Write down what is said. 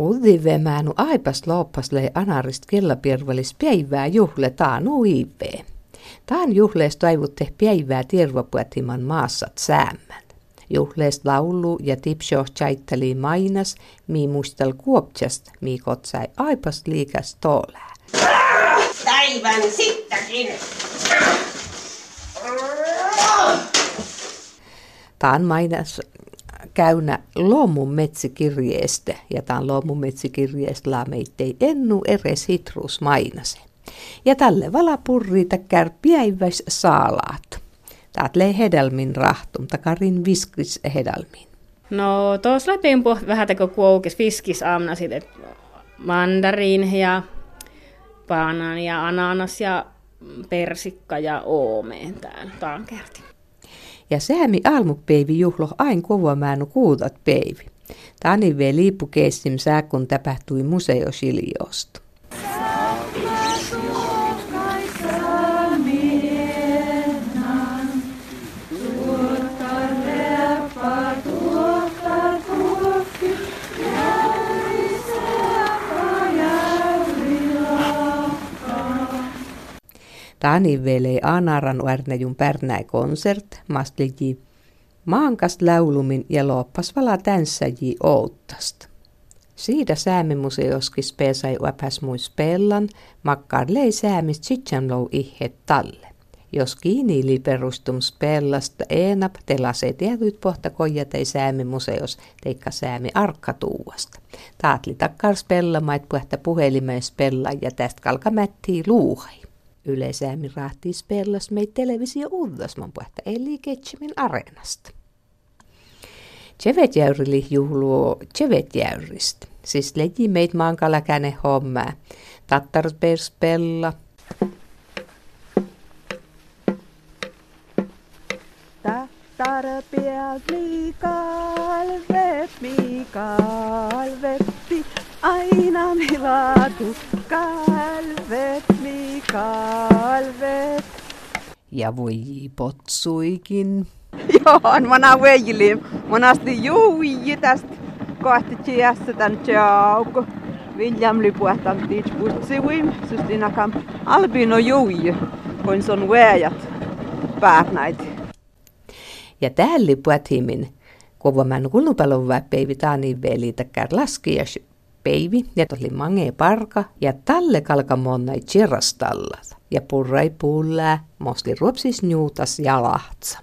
Udivemäänu aipas lei anarist kellapiervalis päivää juhle taanu iivee. Taan juhlees toivutte päivää tiervapuetiman maassat säämmän. Juhlees laulu ja tipsio chaitteli mainas, mi muistel kuoptjast, mi kotsai aipas liikas tolää. Päivän sittäkin! Taan mainas käynä luomun metsikirjeestä, ja tämän luomun metsikirjeestä laameittei ennu eres hitrus mainase. Ja tälle valapurri takkär piäiväis saalaat. Taat lei hedelmin rahtum, takarin viskis hedelmin. No tuossa läpiin puhut vähän teko kuoukis fiskis aamna sitten mandariin ja banan ja ananas ja persikka ja oomeen täällä. Tää on kerti. Ja säämi almupeivi juhlo ain kovamäänu kuudat peivi. Tani vei liippukeissim sää, kun tapahtui museosiliosta. Tani velei Anaran uärnejun pärnäi konsert, mastliji maankast laulumin ja loppas vala tänssäji outtast. Siitä säämimuseoskis pesai uäpäs muis pellan, makkar lei säämis tsitsanlou ihe talle. Jos kiinni perustum spellasta enap, telase tietyt pohta kojatei säämimuseos teikka säämi arkkatuuasta. Taatli takkar spellamait puhta puhelimeen spella ja tästä kalka mättii luuhai. Yleisäämin rahtii spellas meit televisio uudasman puhta eli Ketchimin areenasta. Chevetjäyrili juhluu Chevetjäyristä. Siis leji meit maankala käne hommaa. Tattarpers pella. Tattarpealt kalvet, mi kalvetti, aina mi laatu kalvet, mi kalvet. Ja voi potsuikin. Joo, mä veijilin. Mä asti juui tästä kohti tiessä tän tjauko. William lipuhtan tiits putsivuim, sustina kam albino juui, kun son väjät päät Ja täällä puhtimin, kun mä kulupalon peivi taani veli takkar ja peivi, ja tuli mange parka, ja talle monnai tjerastallat. Ja purrai pullää, mosli ruopsis njuutas ja lahtsa.